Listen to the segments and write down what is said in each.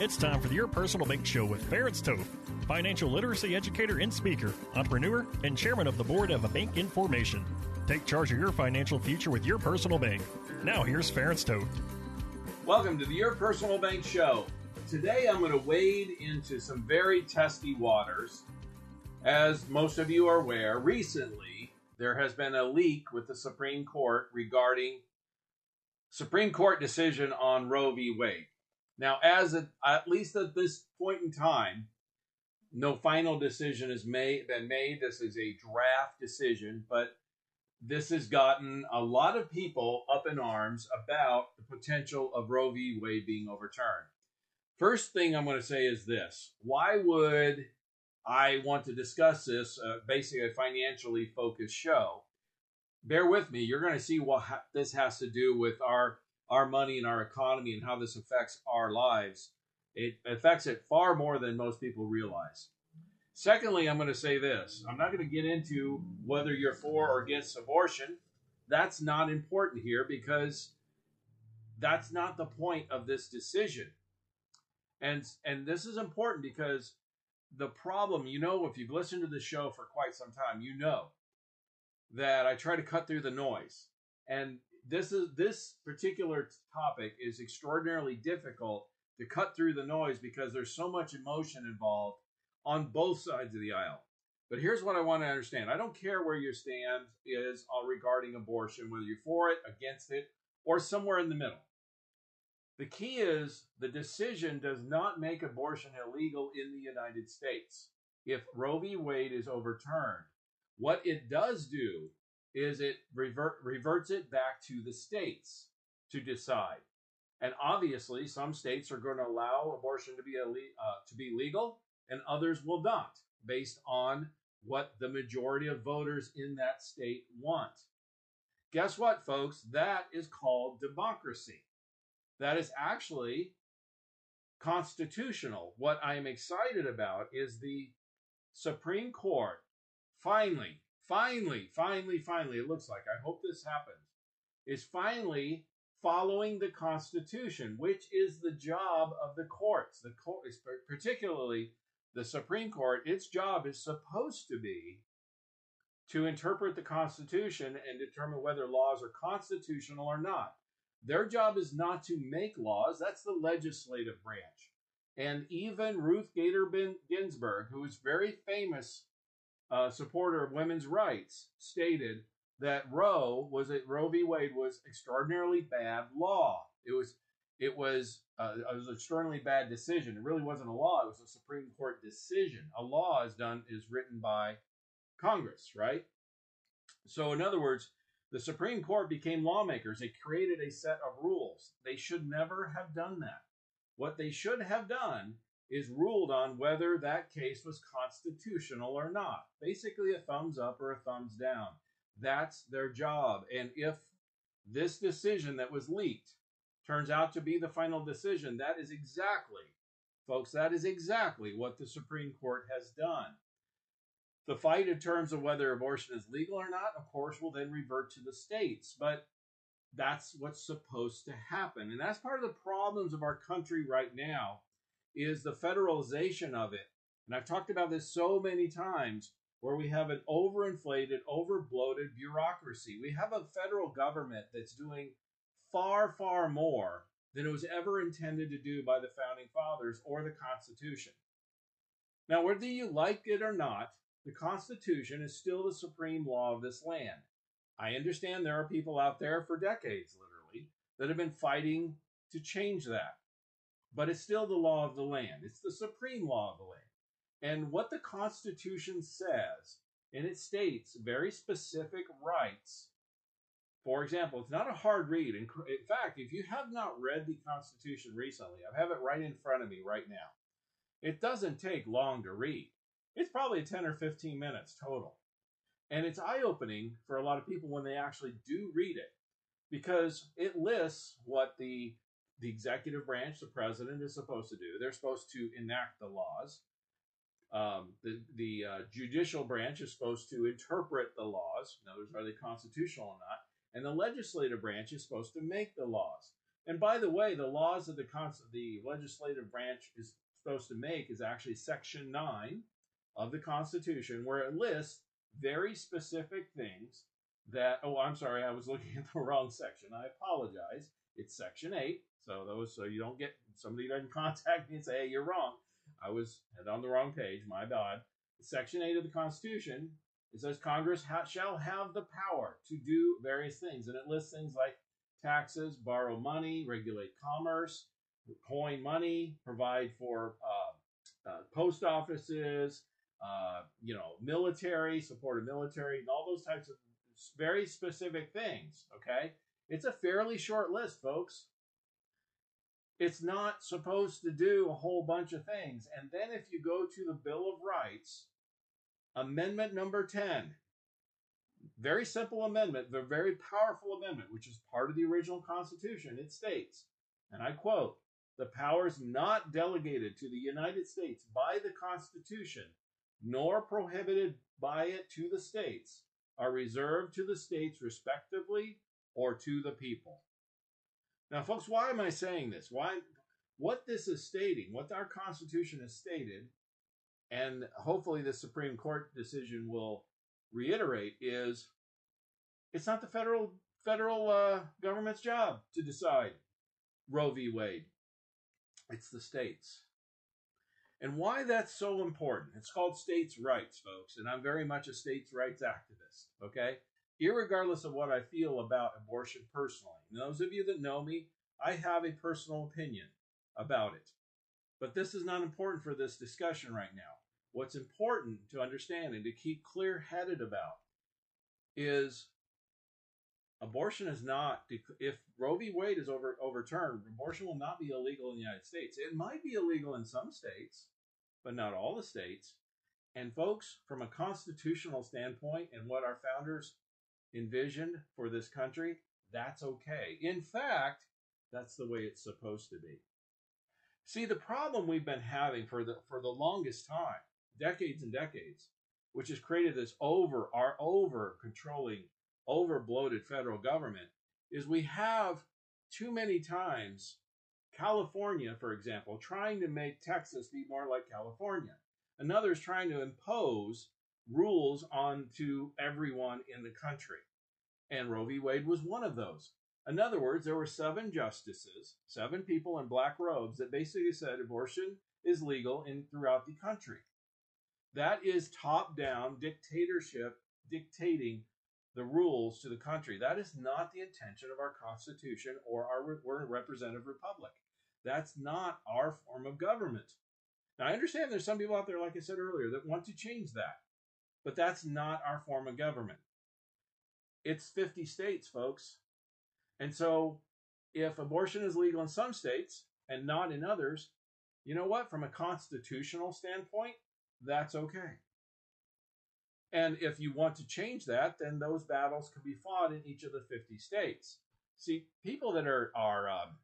It's time for the Your Personal Bank Show with Ference Toth, financial literacy educator and speaker, entrepreneur, and chairman of the board of a bank information. Take charge of your financial future with your personal bank. Now here's Ference Toth. Welcome to the Your Personal Bank Show. Today I'm going to wade into some very testy waters. As most of you are aware, recently there has been a leak with the Supreme Court regarding Supreme Court decision on Roe v. Wade. Now, as a, at least at this point in time, no final decision has made been made. This is a draft decision, but this has gotten a lot of people up in arms about the potential of Roe v. Wade being overturned. First thing I'm going to say is this: Why would I want to discuss this? Uh, basically, a financially focused show. Bear with me. You're going to see what ha- this has to do with our our money and our economy and how this affects our lives. It affects it far more than most people realize. Secondly, I'm going to say this I'm not going to get into whether you're for or against abortion. That's not important here because that's not the point of this decision. And, and this is important because the problem, you know, if you've listened to the show for quite some time, you know that I try to cut through the noise. And this is this particular topic is extraordinarily difficult to cut through the noise because there's so much emotion involved on both sides of the aisle. But here's what I want to understand. I don't care where your stand is uh, regarding abortion, whether you're for it, against it, or somewhere in the middle. The key is the decision does not make abortion illegal in the United States. If Roe v. Wade is overturned, what it does do is it revert, reverts it back to the states to decide. And obviously, some states are going to allow abortion to be uh, to be legal, and others will not, based on what the majority of voters in that state want. Guess what, folks? That is called democracy. That is actually constitutional. What I am excited about is the Supreme Court finally finally, finally, finally, it looks like, I hope this happens, is finally following the Constitution, which is the job of the courts. The court, particularly the Supreme Court, its job is supposed to be to interpret the Constitution and determine whether laws are constitutional or not. Their job is not to make laws, that's the legislative branch. And even Ruth Bader Ginsburg, who is very famous uh, supporter of women's rights, stated that Roe was it Roe v. Wade was extraordinarily bad law. It was it was uh, it was an extraordinarily bad decision. It really wasn't a law; it was a Supreme Court decision. A law is done is written by Congress, right? So, in other words, the Supreme Court became lawmakers. They created a set of rules. They should never have done that. What they should have done is ruled on whether that case was constitutional or not. Basically, a thumbs up or a thumbs down. That's their job. And if this decision that was leaked turns out to be the final decision, that is exactly, folks, that is exactly what the Supreme Court has done. The fight in terms of whether abortion is legal or not, of course, will then revert to the states. But that's what's supposed to happen. And that's part of the problems of our country right now is the federalization of it. And I've talked about this so many times where we have an overinflated, overbloated bureaucracy. We have a federal government that's doing far, far more than it was ever intended to do by the founding fathers or the Constitution. Now, whether you like it or not, the Constitution is still the supreme law of this land. I understand there are people out there for decades, literally, that have been fighting to change that but it's still the law of the land. It's the supreme law of the land. And what the Constitution says, and it states very specific rights For example, it's not a hard read. In fact, if you have not read the Constitution recently, I have it right in front of me right now. It doesn't take long to read. It's probably 10 or 15 minutes total. And it's eye opening for a lot of people when they actually do read it because it lists what the the executive branch, the president, is supposed to do. They're supposed to enact the laws. Um, the the uh, judicial branch is supposed to interpret the laws. In other words, are they constitutional or not? And the legislative branch is supposed to make the laws. And by the way, the laws that the the legislative branch is supposed to make is actually Section nine of the Constitution, where it lists very specific things that. Oh, I'm sorry, I was looking at the wrong section. I apologize. It's Section eight. So those, so you don't get somebody doesn't contact me and say, "Hey, you're wrong." I was on the wrong page. My bad. Section 8 of the Constitution, it says Congress ha- shall have the power to do various things. And it lists things like taxes, borrow money, regulate commerce, coin money, provide for uh, uh, post offices, uh, you know, military, support of military, and all those types of very specific things. Okay. It's a fairly short list, folks. It's not supposed to do a whole bunch of things. And then if you go to the Bill of Rights, Amendment number 10, very simple amendment, but very powerful amendment, which is part of the original Constitution, it states, and I quote, the powers not delegated to the United States by the Constitution, nor prohibited by it to the states, are reserved to the states respectively or to the people. Now, folks, why am I saying this? Why? What this is stating, what our Constitution has stated, and hopefully the Supreme Court decision will reiterate, is it's not the federal federal uh, government's job to decide Roe v. Wade. It's the states. And why that's so important. It's called states' rights, folks, and I'm very much a states' rights activist, okay? Irregardless of what I feel about abortion personally. And those of you that know me, I have a personal opinion about it. But this is not important for this discussion right now. What's important to understand and to keep clear headed about is abortion is not, if Roe v. Wade is over, overturned, abortion will not be illegal in the United States. It might be illegal in some states, but not all the states. And folks, from a constitutional standpoint and what our founders envisioned for this country, that's okay. In fact, that's the way it's supposed to be. See, the problem we've been having for the for the longest time, decades and decades, which has created this over our over controlling, over bloated federal government, is we have too many times California, for example, trying to make Texas be more like California. Another is trying to impose rules onto everyone in the country. And Roe v. Wade was one of those. In other words, there were seven justices, seven people in black robes that basically said abortion is legal in throughout the country. That is top-down dictatorship dictating the rules to the country. That is not the intention of our Constitution or our we're a representative republic. That's not our form of government. Now, I understand there's some people out there, like I said earlier, that want to change that, but that's not our form of government. It's 50 states, folks. And so if abortion is legal in some states and not in others, you know what? From a constitutional standpoint, that's okay. And if you want to change that, then those battles can be fought in each of the 50 states. See, people that are, are um,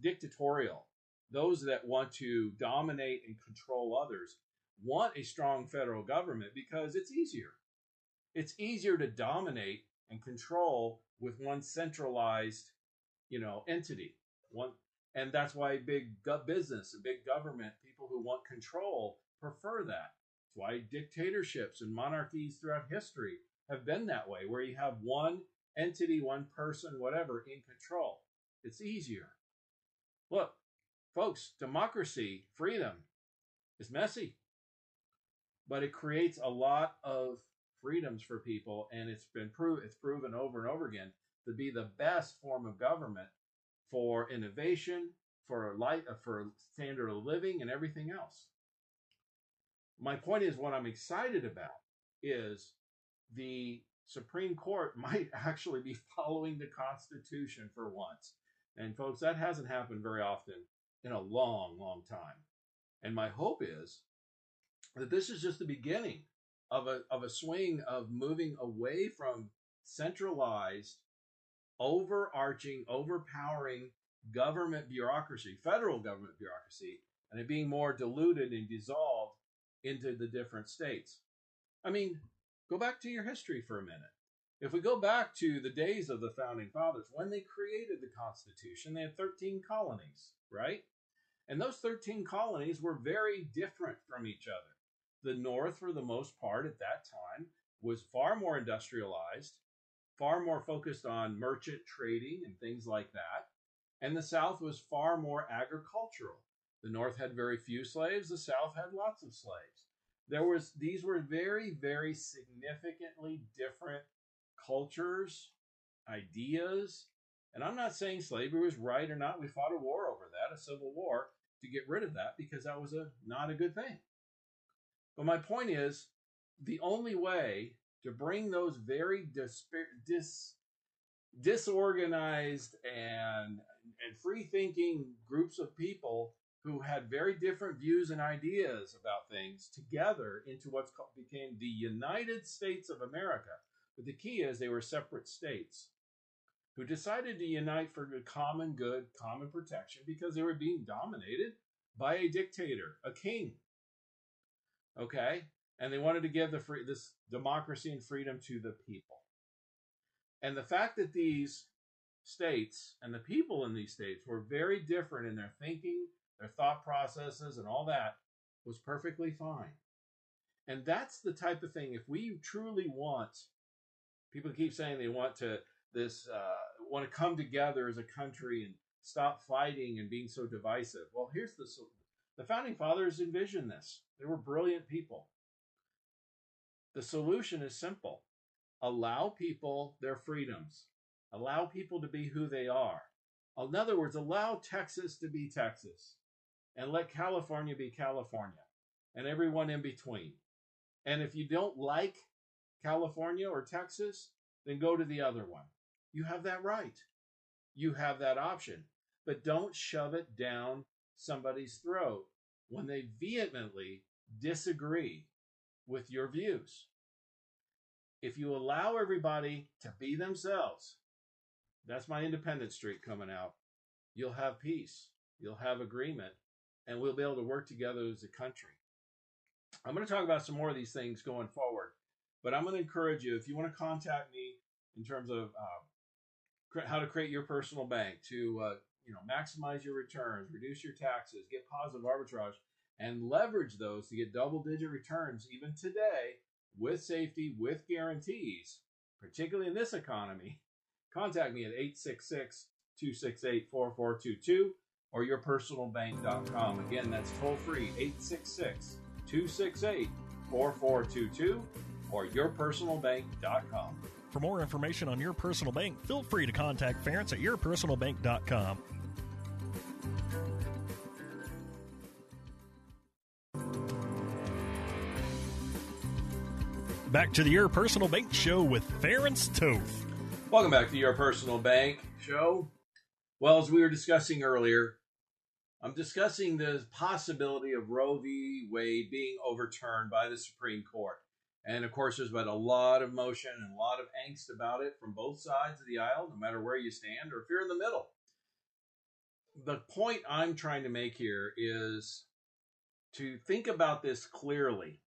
dictatorial, those that want to dominate and control others, want a strong federal government because it's easier. It's easier to dominate and control with one centralized, you know, entity. One, and that's why big business and big government, people who want control, prefer that. That's why dictatorships and monarchies throughout history have been that way, where you have one entity, one person, whatever, in control. It's easier. Look, folks, democracy, freedom is messy, but it creates a lot of freedoms for people, and it's been proved it's proven over and over again to be the best form of government for innovation, for light, uh, for standard of living, and everything else. My point is, what I'm excited about is the Supreme Court might actually be following the Constitution for once. And folks, that hasn't happened very often in a long, long time. And my hope is that this is just the beginning of a, of a swing of moving away from centralized, overarching, overpowering government bureaucracy, federal government bureaucracy, and it being more diluted and dissolved into the different states. I mean, go back to your history for a minute. If we go back to the days of the founding fathers, when they created the Constitution, they had 13 colonies, right? And those 13 colonies were very different from each other. The North, for the most part at that time, was far more industrialized, far more focused on merchant trading and things like that. And the South was far more agricultural. The North had very few slaves, the South had lots of slaves. There was these were very, very significantly different cultures, ideas. And I'm not saying slavery was right or not. We fought a war over that, a civil war, to get rid of that because that was a not a good thing. But my point is, the only way to bring those very dis, dis, disorganized and and free thinking groups of people who had very different views and ideas about things together into called, became the United States of America but the key is they were separate states who decided to unite for the common good, common protection, because they were being dominated by a dictator, a king. Okay? And they wanted to give the free, this democracy and freedom to the people. And the fact that these states and the people in these states were very different in their thinking, their thought processes, and all that was perfectly fine. And that's the type of thing, if we truly want people keep saying they want to this uh, want to come together as a country and stop fighting and being so divisive. Well, here's the the founding fathers envisioned this. They were brilliant people. The solution is simple: allow people their freedoms, allow people to be who they are. In other words, allow Texas to be Texas, and let California be California, and everyone in between. And if you don't like California or Texas, then go to the other one. You have that right. You have that option. But don't shove it down somebody's throat when they vehemently disagree with your views. If you allow everybody to be themselves, that's my independent streak coming out. You'll have peace, you'll have agreement, and we'll be able to work together as a country. I'm going to talk about some more of these things going forward. But I'm going to encourage you if you want to contact me in terms of uh, how to create your personal bank to uh, you know maximize your returns, reduce your taxes, get positive arbitrage, and leverage those to get double digit returns even today with safety, with guarantees, particularly in this economy. Contact me at 866 268 4422 or yourpersonalbank.com. Again, that's toll free 866 268 4422 or yourpersonalbank.com. For more information on Your Personal Bank, feel free to contact Ference at yourpersonalbank.com. Back to the Your Personal Bank Show with Ference Toth. Welcome back to Your Personal Bank Show. Well, as we were discussing earlier, I'm discussing the possibility of Roe v. Wade being overturned by the Supreme Court. And of course, there's been a lot of motion and a lot of angst about it from both sides of the aisle, no matter where you stand or if you're in the middle. The point I'm trying to make here is to think about this clearly.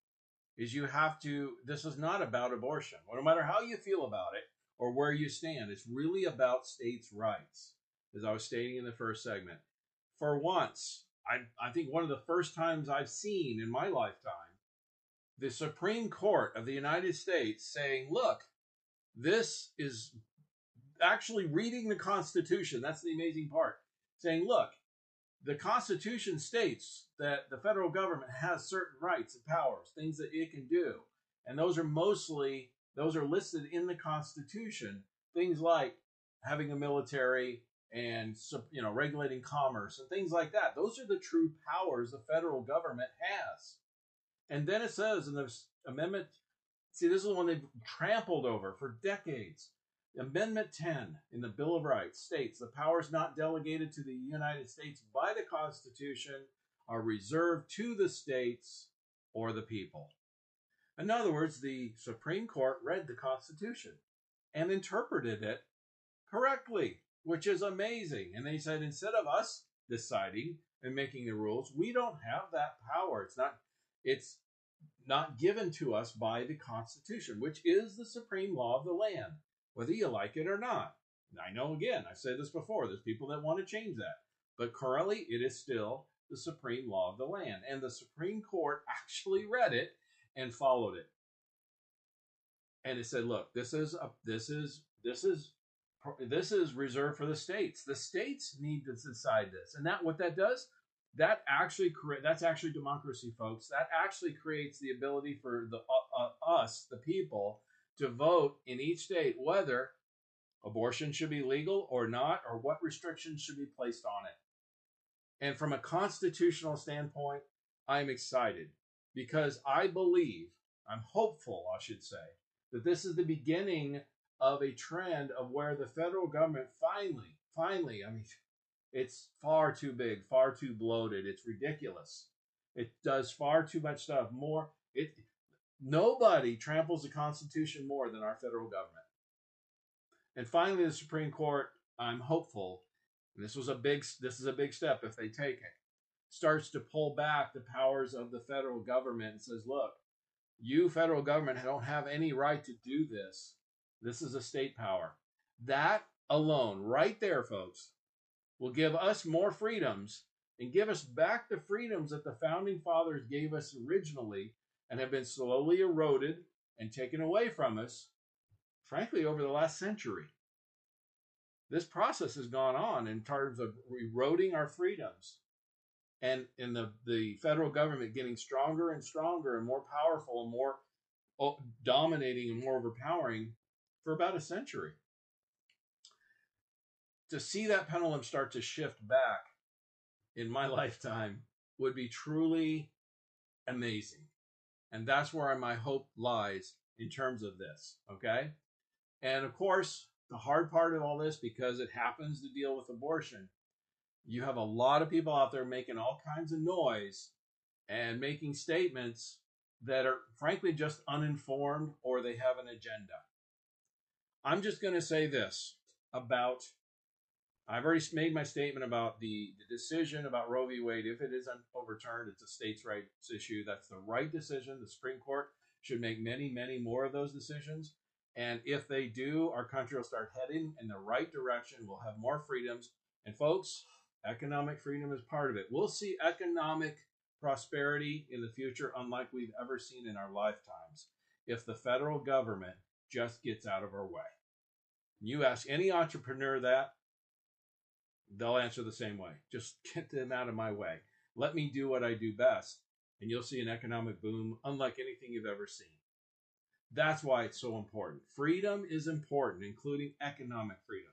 Is you have to, this is not about abortion. No matter how you feel about it or where you stand, it's really about states' rights, as I was stating in the first segment. For once, I, I think one of the first times I've seen in my lifetime the Supreme Court of the United States saying, look, this is actually reading the Constitution. That's the amazing part. Saying, look, the Constitution states that the federal government has certain rights and powers, things that it can do. And those are mostly, those are listed in the Constitution. Things like having a military and, you know, regulating commerce and things like that. Those are the true powers the federal government has. And then it says in the amendment See, this is one they've trampled over for decades. Amendment 10 in the Bill of Rights states the powers not delegated to the United States by the Constitution are reserved to the states or the people. In other words, the Supreme Court read the Constitution and interpreted it correctly, which is amazing. And they said instead of us deciding and making the rules, we don't have that power. It's not it's not given to us by the Constitution, which is the supreme law of the land, whether you like it or not. I know again, I've said this before, there's people that want to change that. But currently it is still the supreme law of the land. And the Supreme Court actually read it and followed it. And it said, look, this is a, this is this is this is reserved for the states. The states need to decide this. And that what that does, that actually create that's actually democracy, folks. That actually creates the ability for the uh, uh, us, the people, to vote in each state whether abortion should be legal or not, or what restrictions should be placed on it. And from a constitutional standpoint, I'm excited because I believe, I'm hopeful, I should say, that this is the beginning of a trend of where the federal government finally, finally, I mean, it's far too big, far too bloated. It's ridiculous. It does far too much stuff. More, it nobody tramples the Constitution more than our federal government. And finally, the Supreme Court. I'm hopeful, this was a big. This is a big step if they take it. Starts to pull back the powers of the federal government and says, "Look, you federal government don't have any right to do this. This is a state power." That alone, right there, folks, will give us more freedoms and give us back the freedoms that the founding fathers gave us originally and have been slowly eroded and taken away from us, frankly, over the last century. This process has gone on in terms of eroding our freedoms and in the, the federal government getting stronger and stronger and more powerful and more oh, dominating and more overpowering for about a century to see that pendulum start to shift back in my lifetime would be truly amazing. And that's where my hope lies in terms of this. Okay. And of course, the hard part of all this, because it happens to deal with abortion, you have a lot of people out there making all kinds of noise and making statements that are frankly just uninformed or they have an agenda. I'm just going to say this about I've already made my statement about the, the decision about Roe v. Wade. If it is overturned, it's a states' rights issue. That's the right decision. The Supreme Court should make many, many more of those decisions. And if they do, our country will start heading in the right direction. We'll have more freedoms. And folks, economic freedom is part of it. We'll see economic prosperity in the future unlike we've ever seen in our lifetimes if the federal government just gets out of our way. You ask any entrepreneur that, they'll answer the same way. Just get them out of my way. Let me do what I do best, and you'll see an economic boom unlike anything you've ever seen. That's why it's so important. Freedom is important, including economic freedom.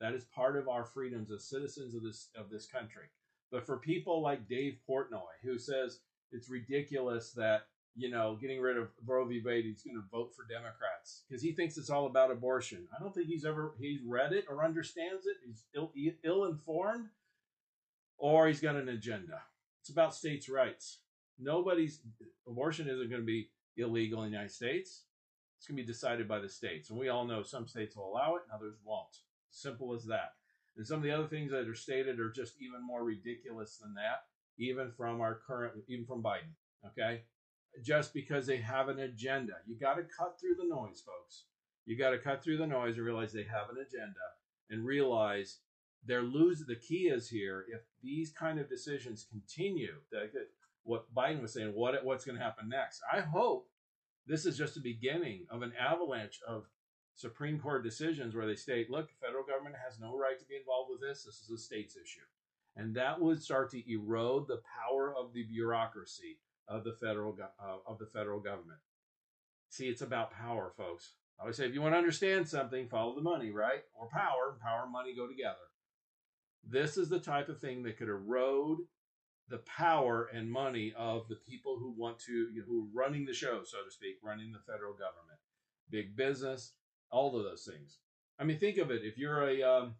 That is part of our freedoms as citizens of this of this country. But for people like Dave Portnoy, who says it's ridiculous that you know, getting rid of Roe v. Wade, he's going to vote for Democrats because he thinks it's all about abortion. I don't think he's ever he's read it or understands it. He's ill, ill informed, or he's got an agenda. It's about states' rights. Nobody's abortion isn't going to be illegal in the United States. It's going to be decided by the states, and we all know some states will allow it, and others won't. Simple as that. And some of the other things that are stated are just even more ridiculous than that, even from our current, even from Biden. Okay, just because they have an agenda. You got to cut through the noise, folks. You got to cut through the noise and realize they have an agenda and realize they're losing. The key is here if these kind of decisions continue, that what Biden was saying, what what's going to happen next. I hope this is just the beginning of an avalanche of Supreme Court decisions where they state, look, the federal government has no right to be involved with this. This is a state's issue. And that would start to erode the power of the bureaucracy of the federal uh, of the federal government. See, it's about power, folks. I always say, if you want to understand something, follow the money, right? Or power. Power and money go together. This is the type of thing that could erode the power and money of the people who want to, you know, who are running the show, so to speak, running the federal government, big business, all of those things. I mean, think of it. If you're a, um,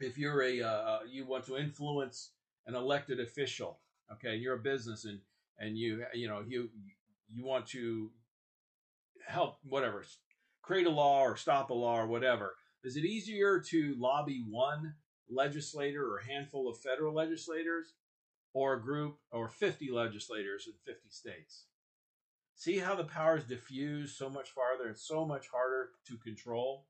if you're a, uh, you want to influence an elected official, okay, and you're a business and and you, you know, you you want to help whatever create a law or stop a law or whatever. Is it easier to lobby one legislator or a handful of federal legislators or a group or 50 legislators in 50 states? See how the power is diffused so much farther and so much harder to control?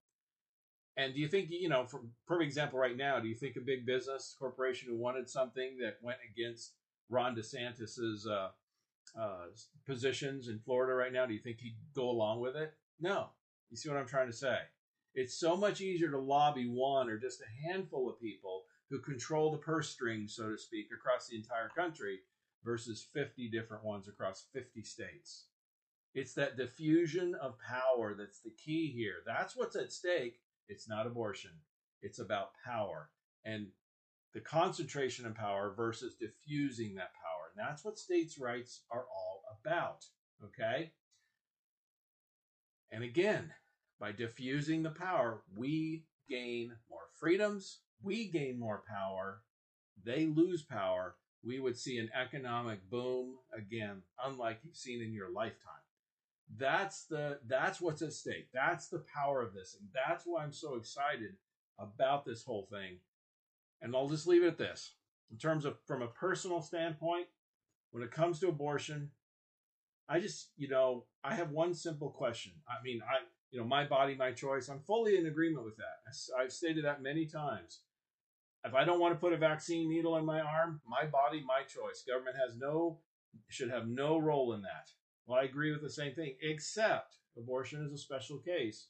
And do you think, you know, for perfect example right now, do you think a big business corporation who wanted something that went against Ron DeSantis's uh, uh, positions in Florida right now, do you think he'd go along with it? No. You see what I'm trying to say? It's so much easier to lobby one or just a handful of people who control the purse strings, so to speak, across the entire country versus 50 different ones across 50 states. It's that diffusion of power that's the key here. That's what's at stake. It's not abortion, it's about power and the concentration of power versus diffusing that power. And that's what states' rights are all about. Okay? And again, by diffusing the power, we gain more freedoms, we gain more power, they lose power. We would see an economic boom again, unlike you've seen in your lifetime. That's the that's what's at stake. That's the power of this. And that's why I'm so excited about this whole thing. And I'll just leave it at this. In terms of from a personal standpoint, when it comes to abortion, I just, you know, I have one simple question. I mean, I, you know, my body, my choice. I'm fully in agreement with that. I've stated that many times. If I don't want to put a vaccine needle in my arm, my body, my choice. Government has no, should have no role in that. Well, I agree with the same thing, except abortion is a special case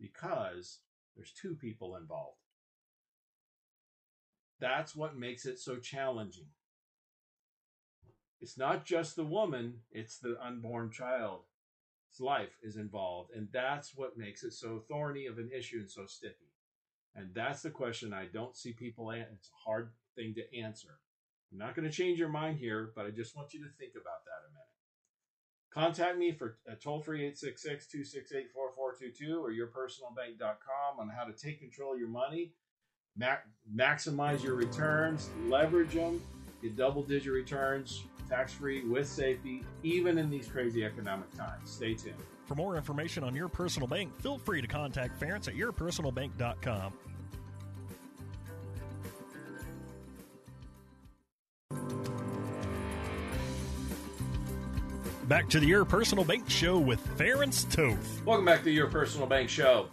because there's two people involved. That's what makes it so challenging. It's not just the woman, it's the unborn child's life is involved. And that's what makes it so thorny of an issue and so sticky. And that's the question I don't see people answer. It's a hard thing to answer. I'm not going to change your mind here, but I just want you to think about that a minute. Contact me for a toll free 866 268 4422 or yourpersonalbank.com on how to take control of your money, maximize your returns, leverage them, get double digit returns, tax free with safety, even in these crazy economic times. Stay tuned. For more information on your personal bank, feel free to contact Ference at yourpersonalbank.com. Back to the Your Personal Bank Show with Ference Toth. Welcome back to Your Personal Bank Show.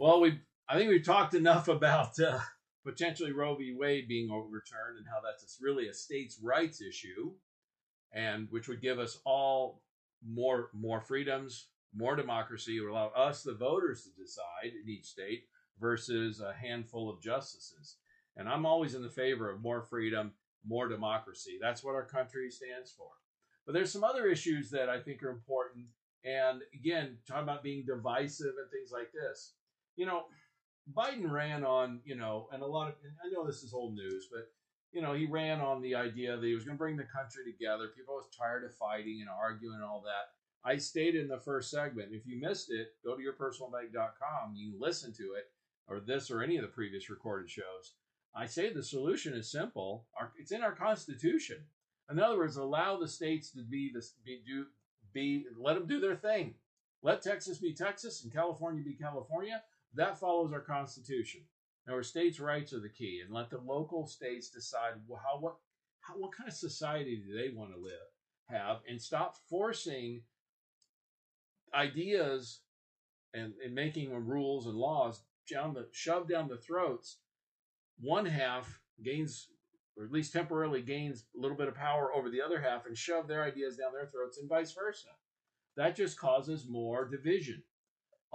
Well, we I think we've talked enough about uh, potentially Roe v. Wade being overturned and how that's really a states' rights issue, and which would give us all more more freedoms, more democracy, would allow us, the voters, to decide in each state versus a handful of justices. And I'm always in the favor of more freedom, more democracy. That's what our country stands for. But there's some other issues that I think are important. And again, talking about being divisive and things like this. You know, Biden ran on, you know, and a lot of, I know this is old news, but, you know, he ran on the idea that he was going to bring the country together. People was tired of fighting and arguing and all that. I stated in the first segment, if you missed it, go to yourpersonalbank.com. You listen to it or this or any of the previous recorded shows. I say the solution is simple. It's in our Constitution. In other words, allow the states to be this be do be let them do their thing. Let Texas be Texas and California be California. That follows our Constitution. Now, Our states' rights are the key, and let the local states decide how what how, what kind of society do they want to live have, and stop forcing ideas and, and making rules and laws down the shoved down the throats. One half gains or at least temporarily gains a little bit of power over the other half and shove their ideas down their throats and vice versa. That just causes more division.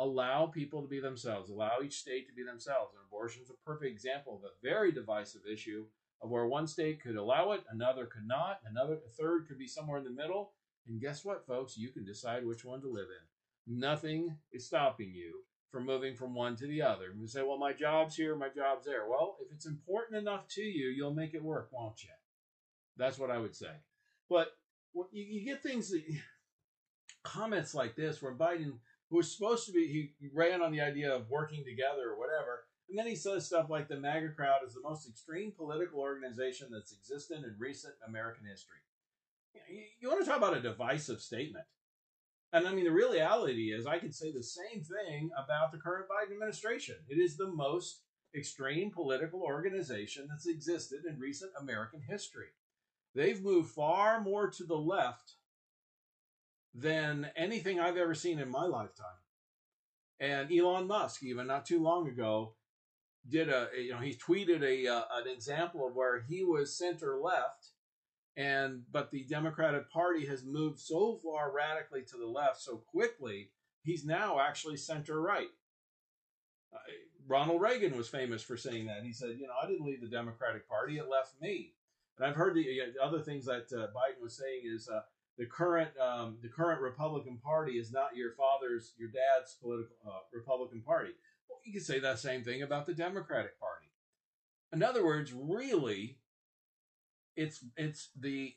Allow people to be themselves. Allow each state to be themselves. And abortion is a perfect example of a very divisive issue of where one state could allow it, another could not, another a third could be somewhere in the middle. And guess what, folks? You can decide which one to live in. Nothing is stopping you from moving from one to the other. And you say, well, my job's here, my job's there. Well, if it's important enough to you, you'll make it work, won't you? That's what I would say. But you, you get things that comments like this where Biden, who was supposed to be, he ran on the idea of working together or whatever, and then he says stuff like the MAGA crowd is the most extreme political organization that's existed in recent American history. You, you want to talk about a divisive statement. And I mean, the reality is, I could say the same thing about the current Biden administration. It is the most extreme political organization that's existed in recent American history. They've moved far more to the left than anything I've ever seen in my lifetime. And Elon Musk, even not too long ago, did a you know he tweeted a uh, an example of where he was center left, and but the Democratic Party has moved so far radically to the left so quickly, he's now actually center right. Uh, Ronald Reagan was famous for saying that. He said, you know, I didn't leave the Democratic Party; it left me. And I've heard the, the other things that uh, Biden was saying is uh, the current um, the current Republican Party is not your father's your dad's political uh, Republican Party. Well, you could say that same thing about the Democratic Party. In other words, really, it's it's the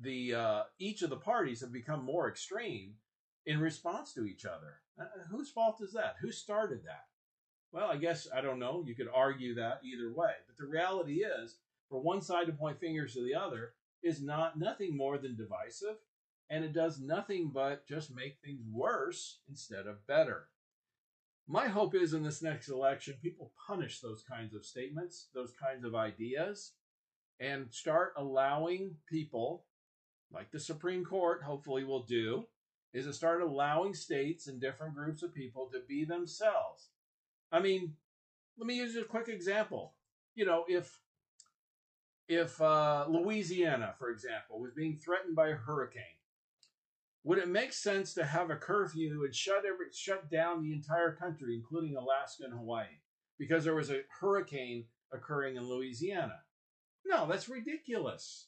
the uh, each of the parties have become more extreme in response to each other. Uh, whose fault is that? Who started that? Well, I guess I don't know. You could argue that either way, but the reality is, for one side to point fingers to the other is not nothing more than divisive, and it does nothing but just make things worse instead of better. My hope is in this next election, people punish those kinds of statements, those kinds of ideas, and start allowing people, like the Supreme Court hopefully will do, is to start allowing states and different groups of people to be themselves. I mean, let me use a quick example. You know, if if uh, Louisiana, for example, was being threatened by a hurricane, would it make sense to have a curfew and shut every shut down the entire country, including Alaska and Hawaii, because there was a hurricane occurring in Louisiana? No, that's ridiculous.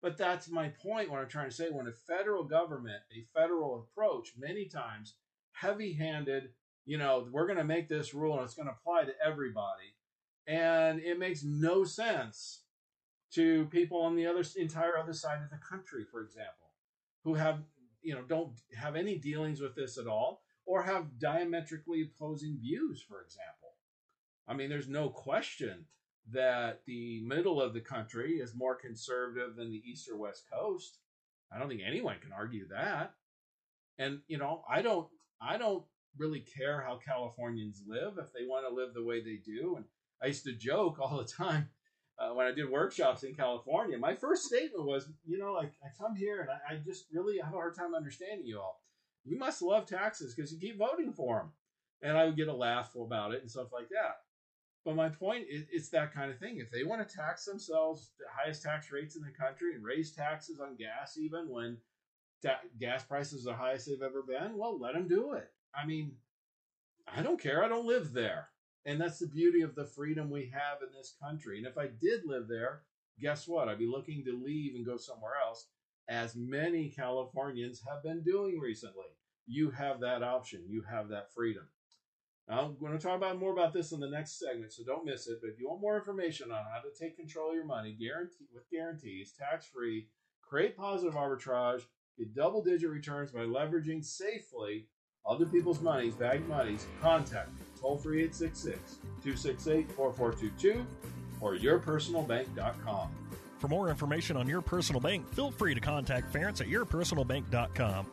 But that's my point. What I'm trying to say, when a federal government, a federal approach, many times heavy-handed, you know, we're going to make this rule and it's going to apply to everybody, and it makes no sense to people on the other entire other side of the country, for example, who have you know don't have any dealings with this at all or have diametrically opposing views, for example. I mean, there's no question that the middle of the country is more conservative than the east or west coast. I don't think anyone can argue that. And you know, I don't I don't really care how Californians live if they want to live the way they do. And I used to joke all the time uh, when I did workshops in California, my first statement was, you know, like I come here and I, I just really have a hard time understanding you all. You must love taxes because you keep voting for them. And I would get a laugh about it and stuff like that. But my point is, it's that kind of thing. If they want to tax themselves the highest tax rates in the country and raise taxes on gas, even when ta- gas prices are the highest they've ever been, well, let them do it. I mean, I don't care. I don't live there. And that's the beauty of the freedom we have in this country. And if I did live there, guess what? I'd be looking to leave and go somewhere else, as many Californians have been doing recently. You have that option, you have that freedom. Now, I'm going to talk about more about this in the next segment, so don't miss it. But if you want more information on how to take control of your money, guarantee with guarantees, tax free, create positive arbitrage, get double digit returns by leveraging safely other people's monies, bagged monies, contact me toll free 866 268 4422 or yourpersonalbank.com. For more information on Your Personal Bank, feel free to contact Ference at yourpersonalbank.com.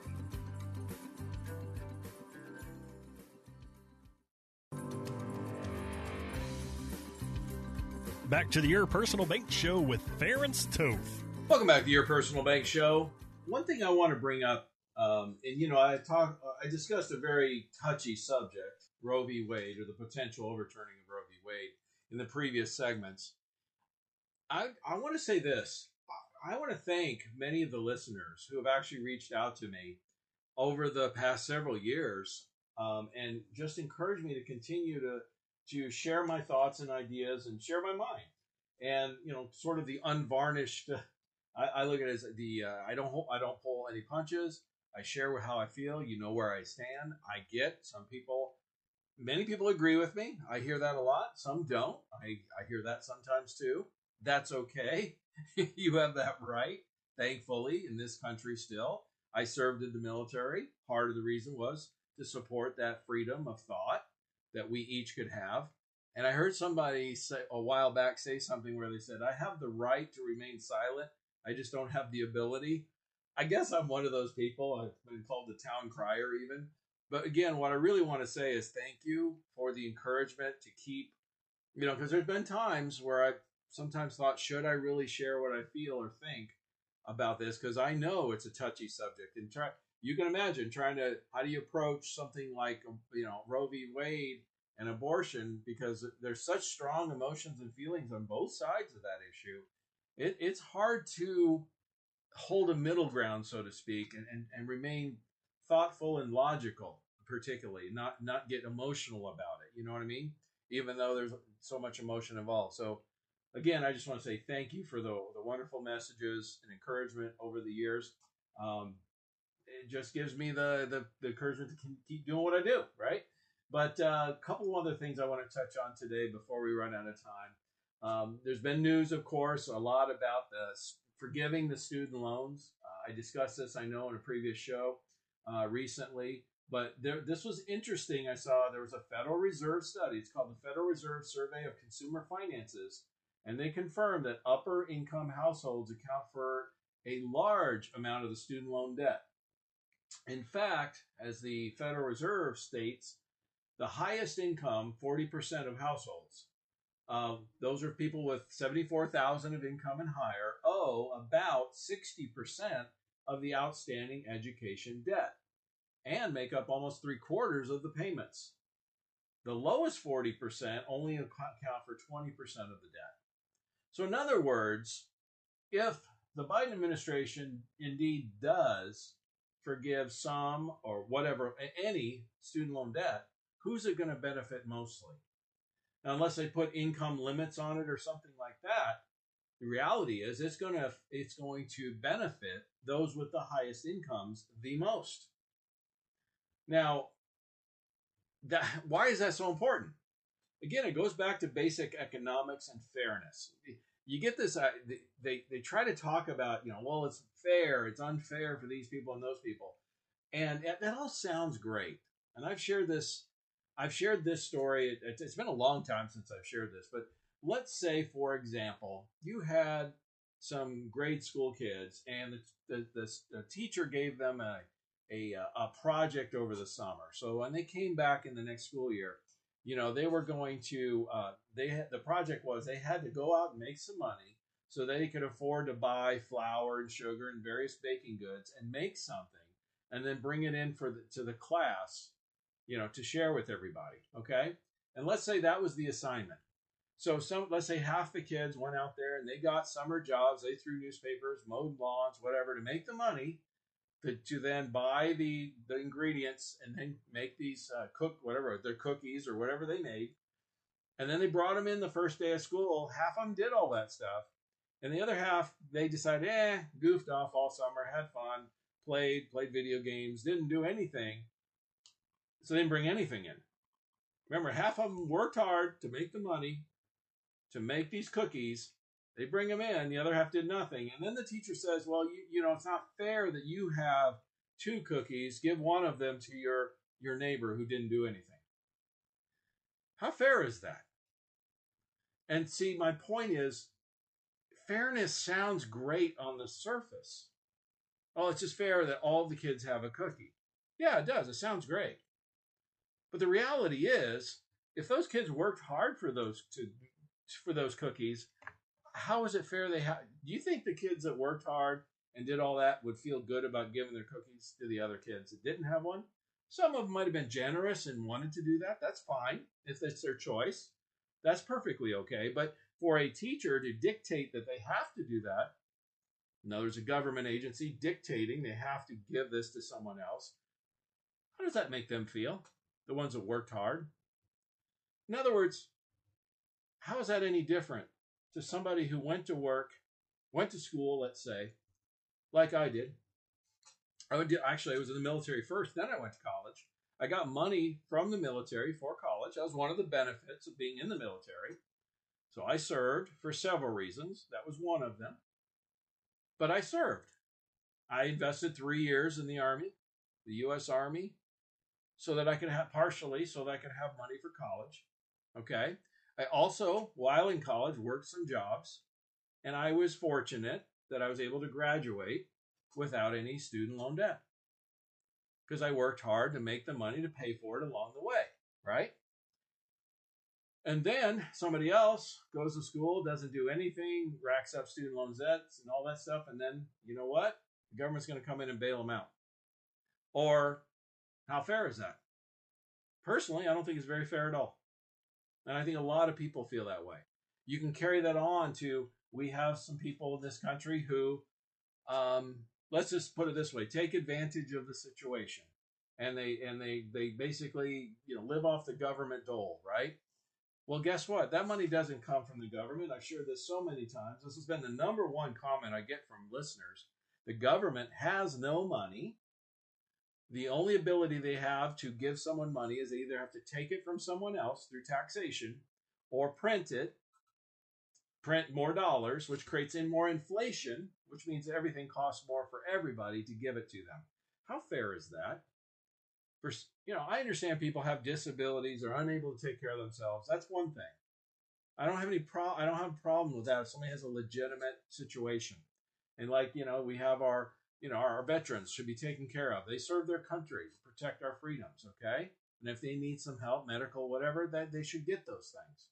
Back to the Your Personal Bank Show with Ference Toth. Welcome back to Your Personal Bank Show. One thing I want to bring up, um, and you know, I talked, I discussed a very touchy subject Roe v. Wade or the potential overturning of Roe v. Wade in the previous segments. I, I want to say this. I want to thank many of the listeners who have actually reached out to me over the past several years um, and just encouraged me to continue to to share my thoughts and ideas and share my mind and you know sort of the unvarnished I, I look at it as the uh, I don't I don't pull any punches I share how I feel you know where I stand I get some people many people agree with me. I hear that a lot. Some don't. I, I hear that sometimes too. That's okay. you have that right, thankfully, in this country still. I served in the military. Part of the reason was to support that freedom of thought that we each could have. And I heard somebody say a while back say something where they said, I have the right to remain silent. I just don't have the ability. I guess I'm one of those people. I've been called the town crier, even. But again, what I really want to say is thank you for the encouragement to keep, you know, because there's been times where I've sometimes thought, should I really share what I feel or think about this? Because I know it's a touchy subject. And try, you can imagine trying to, how do you approach something like, um, you know, Roe v. Wade and abortion because there's such strong emotions and feelings on both sides of that issue. It, it's hard to hold a middle ground, so to speak, and, and, and remain thoughtful and logical, particularly, not not get emotional about it. You know what I mean? Even though there's so much emotion involved. So again, I just want to say thank you for the, the wonderful messages and encouragement over the years. Um, it just gives me the, the, the encouragement to keep doing what I do, right? But uh, a couple other things I want to touch on today before we run out of time. Um, there's been news, of course, a lot about the forgiving the student loans. Uh, I discussed this, I know, in a previous show uh, recently. But there, this was interesting. I saw there was a Federal Reserve study. It's called the Federal Reserve Survey of Consumer Finances, and they confirmed that upper income households account for a large amount of the student loan debt. In fact, as the Federal Reserve states, the highest income 40% of households uh, those are people with 74,000 of income and higher owe about 60% of the outstanding education debt and make up almost three quarters of the payments. The lowest 40% only account for 20% of the debt. So, in other words, if the Biden administration indeed does forgive some or whatever, any student loan debt, who's it going to benefit mostly? Now, unless they put income limits on it or something like that, the reality is it's going to it's going to benefit those with the highest incomes the most. Now, that why is that so important? Again, it goes back to basic economics and fairness. You get this uh, they they try to talk about, you know, well, it's fair, it's unfair for these people and those people. And that all sounds great. And I've shared this I've shared this story. It's been a long time since I've shared this, but let's say, for example, you had some grade school kids, and the, the, the, the teacher gave them a, a a project over the summer. So when they came back in the next school year, you know they were going to uh, they had, the project was they had to go out and make some money so they could afford to buy flour and sugar and various baking goods and make something and then bring it in for the, to the class you know, to share with everybody. Okay. And let's say that was the assignment. So some, let's say half the kids went out there and they got summer jobs. They threw newspapers, mowed lawns, whatever, to make the money to, to then buy the, the ingredients and then make these uh, cook whatever their cookies or whatever they made. And then they brought them in the first day of school. Half of them did all that stuff, and the other half they decided, eh, goofed off all summer, had fun, played, played video games, didn't do anything. So they didn't bring anything in. Remember, half of them worked hard to make the money to make these cookies. They bring them in, the other half did nothing. And then the teacher says, Well, you, you know, it's not fair that you have two cookies. Give one of them to your, your neighbor who didn't do anything. How fair is that? And see, my point is fairness sounds great on the surface. Oh, it's just fair that all the kids have a cookie. Yeah, it does. It sounds great. But the reality is, if those kids worked hard for those to for those cookies, how is it fair they have? Do you think the kids that worked hard and did all that would feel good about giving their cookies to the other kids that didn't have one? Some of them might have been generous and wanted to do that. That's fine if it's their choice. That's perfectly okay. But for a teacher to dictate that they have to do that, now there's a government agency dictating they have to give this to someone else. How does that make them feel? the ones that worked hard. In other words, how is that any different to somebody who went to work, went to school, let's say, like I did? I would do, actually I was in the military first, then I went to college. I got money from the military for college. That was one of the benefits of being in the military. So I served for several reasons. That was one of them. But I served. I invested three years in the Army, the U.S. Army, so that I could have partially so that I could have money for college. Okay. I also, while in college, worked some jobs, and I was fortunate that I was able to graduate without any student loan debt because I worked hard to make the money to pay for it along the way, right? And then somebody else goes to school, doesn't do anything, racks up student loan debts and all that stuff, and then you know what? The government's going to come in and bail them out. Or how fair is that? Personally, I don't think it's very fair at all. And I think a lot of people feel that way. You can carry that on to we have some people in this country who, um, let's just put it this way, take advantage of the situation. And they and they they basically you know live off the government dole, right? Well, guess what? That money doesn't come from the government. I've shared this so many times. This has been the number one comment I get from listeners. The government has no money. The only ability they have to give someone money is they either have to take it from someone else through taxation or print it, print more dollars, which creates in more inflation, which means everything costs more for everybody to give it to them. How fair is that? For you know, I understand people have disabilities or unable to take care of themselves. That's one thing. I don't have any pro. I don't have a problem with that if somebody has a legitimate situation, and like you know, we have our you know our, veterans should be taken care of. They serve their country protect our freedoms. Okay, and if they need some help, medical, whatever, that they should get those things.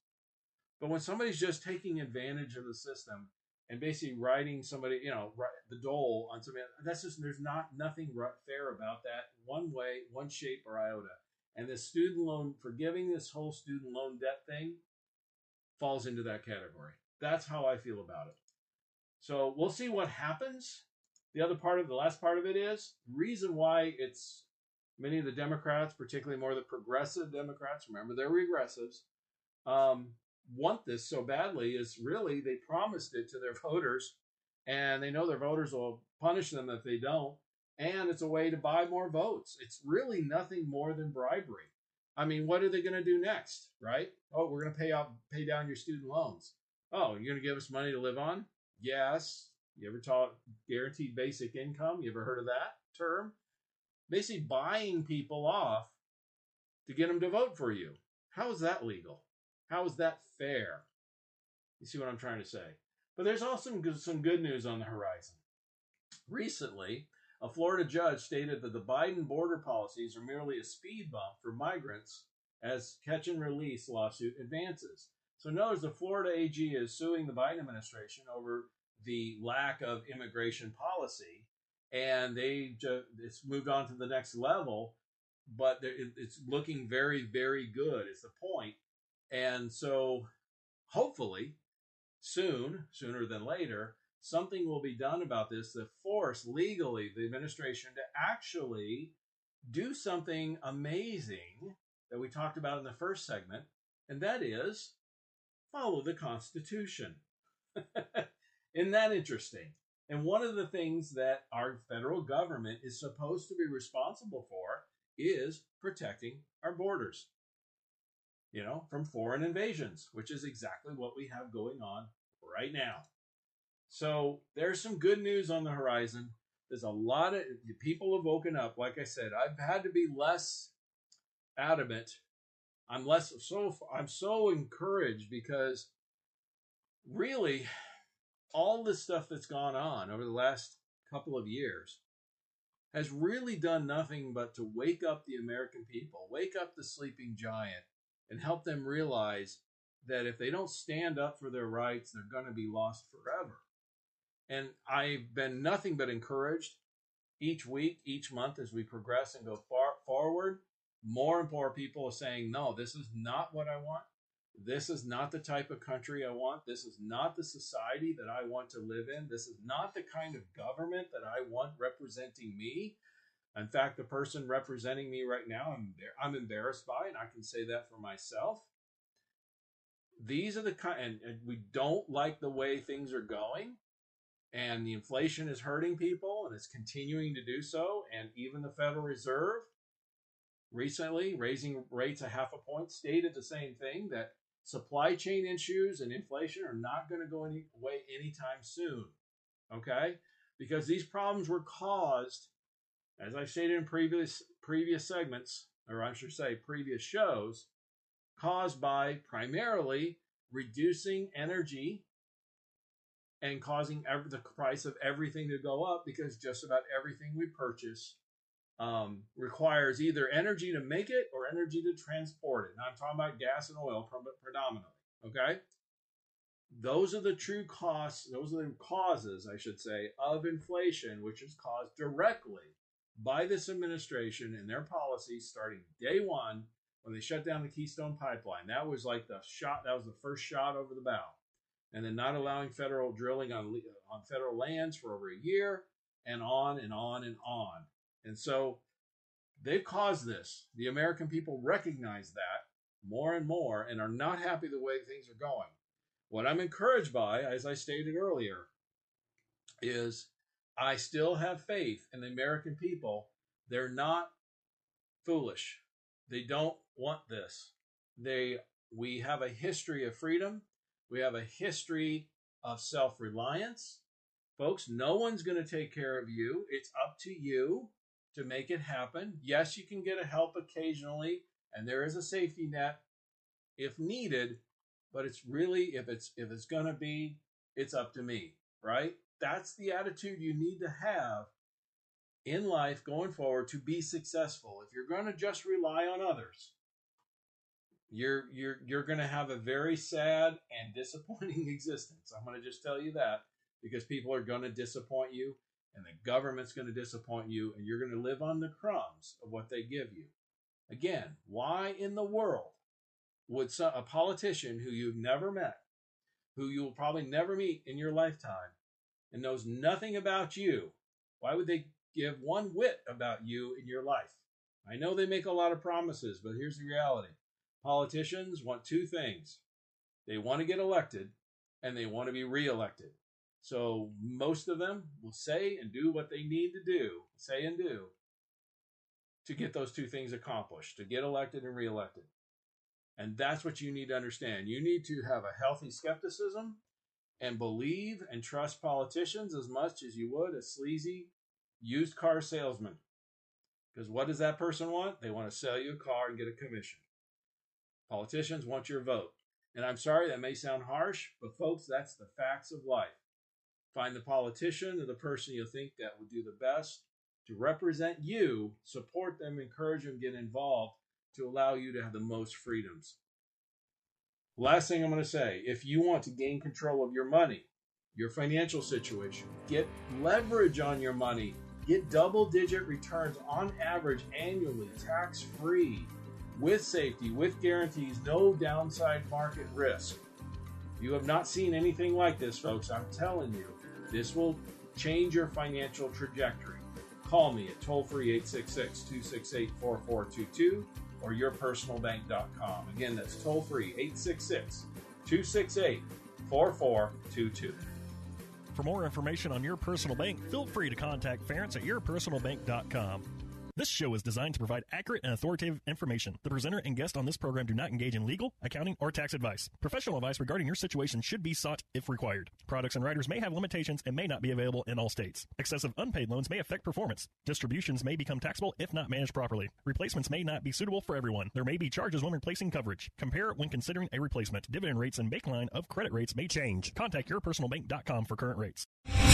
But when somebody's just taking advantage of the system and basically writing somebody, you know, the dole on somebody. That's just there's not nothing fair about that one way, one shape or iota. And this student loan, forgiving this whole student loan debt thing, falls into that category. That's how I feel about it. So we'll see what happens. The other part of the last part of it is reason why it's many of the Democrats, particularly more the progressive Democrats, remember they're regressives, um, want this so badly is really they promised it to their voters and they know their voters will punish them if they don't and it's a way to buy more votes. It's really nothing more than bribery. I mean what are they going to do next right? Oh we're going to pay off pay down your student loans. Oh you're going to give us money to live on? Yes you ever taught guaranteed basic income you ever heard of that term basically buying people off to get them to vote for you how is that legal how is that fair? You see what I'm trying to say? But there's also some good, news on the horizon. Recently, a Florida judge stated that the Biden border policies are merely a speed bump for migrants as catch and release lawsuit advances. So, notice the Florida AG is suing the Biden administration over the lack of immigration policy, and they just, it's moved on to the next level. But it's looking very, very good. Is the point? And so hopefully soon, sooner than later, something will be done about this to force legally the administration to actually do something amazing that we talked about in the first segment, and that is follow the Constitution. Isn't that interesting? And one of the things that our federal government is supposed to be responsible for is protecting our borders you know, from foreign invasions, which is exactly what we have going on right now. So there's some good news on the horizon. There's a lot of people have woken up. Like I said, I've had to be less adamant. I'm less so I'm so encouraged because really all the stuff that's gone on over the last couple of years has really done nothing but to wake up the American people, wake up the sleeping giant, and help them realize that if they don't stand up for their rights, they're going to be lost forever. And I've been nothing but encouraged each week, each month as we progress and go far forward. More and more people are saying, no, this is not what I want. This is not the type of country I want. This is not the society that I want to live in. This is not the kind of government that I want representing me. In fact, the person representing me right now, I'm I'm embarrassed by, and I can say that for myself. These are the kind, and, and we don't like the way things are going, and the inflation is hurting people, and it's continuing to do so. And even the Federal Reserve recently raising rates a half a point stated the same thing that supply chain issues and inflation are not going to go any, away anytime soon. Okay? Because these problems were caused, as I've stated in previous previous segments, or I should say previous shows, caused by primarily reducing energy and causing the price of everything to go up because just about everything we purchase um, requires either energy to make it or energy to transport it. Now I'm talking about gas and oil predominantly. Okay, those are the true costs. Those are the causes, I should say, of inflation, which is caused directly by this administration and their policies starting day one when they shut down the Keystone Pipeline. That was like the shot. That was the first shot over the bow, and then not allowing federal drilling on on federal lands for over a year, and on and on and on. And so they've caused this. The American people recognize that more and more and are not happy the way things are going. What I'm encouraged by, as I stated earlier, is I still have faith in the American people. They're not foolish. They don't want this. They we have a history of freedom. We have a history of self-reliance. Folks, no one's going to take care of you. It's up to you to make it happen. Yes, you can get a help occasionally, and there is a safety net if needed, but it's really if it's if it's going to be, it's up to me, right? That's the attitude you need to have in life going forward to be successful. If you're going to just rely on others, you're you're you're going to have a very sad and disappointing existence. I'm going to just tell you that because people are going to disappoint you and the government's going to disappoint you and you're going to live on the crumbs of what they give you. Again, why in the world would a politician who you've never met, who you will probably never meet in your lifetime, and knows nothing about you, why would they give one whit about you in your life? I know they make a lot of promises, but here's the reality politicians want two things they want to get elected and they want to be reelected. So most of them will say and do what they need to do, say and do, to get those two things accomplished, to get elected and reelected. And that's what you need to understand. You need to have a healthy skepticism and believe and trust politicians as much as you would a sleazy used car salesman. Because what does that person want? They want to sell you a car and get a commission. Politicians want your vote. And I'm sorry that may sound harsh, but folks, that's the facts of life. Find the politician or the person you think that would do the best to represent you, support them, encourage them, get involved to allow you to have the most freedoms. Last thing I'm going to say if you want to gain control of your money, your financial situation, get leverage on your money, get double digit returns on average annually, tax free, with safety, with guarantees, no downside market risk. You have not seen anything like this, folks. I'm telling you. This will change your financial trajectory. Call me at toll free 866 268 4422 or yourpersonalbank.com. Again, that's toll free 866 268 4422. For more information on your personal bank, feel free to contact Ference at yourpersonalbank.com. This show is designed to provide accurate and authoritative information. The presenter and guest on this program do not engage in legal, accounting, or tax advice. Professional advice regarding your situation should be sought if required. Products and riders may have limitations and may not be available in all states. Excessive unpaid loans may affect performance. Distributions may become taxable if not managed properly. Replacements may not be suitable for everyone. There may be charges when replacing coverage. Compare when considering a replacement. Dividend rates and baseline of credit rates may change. Contact yourpersonalbank.com for current rates.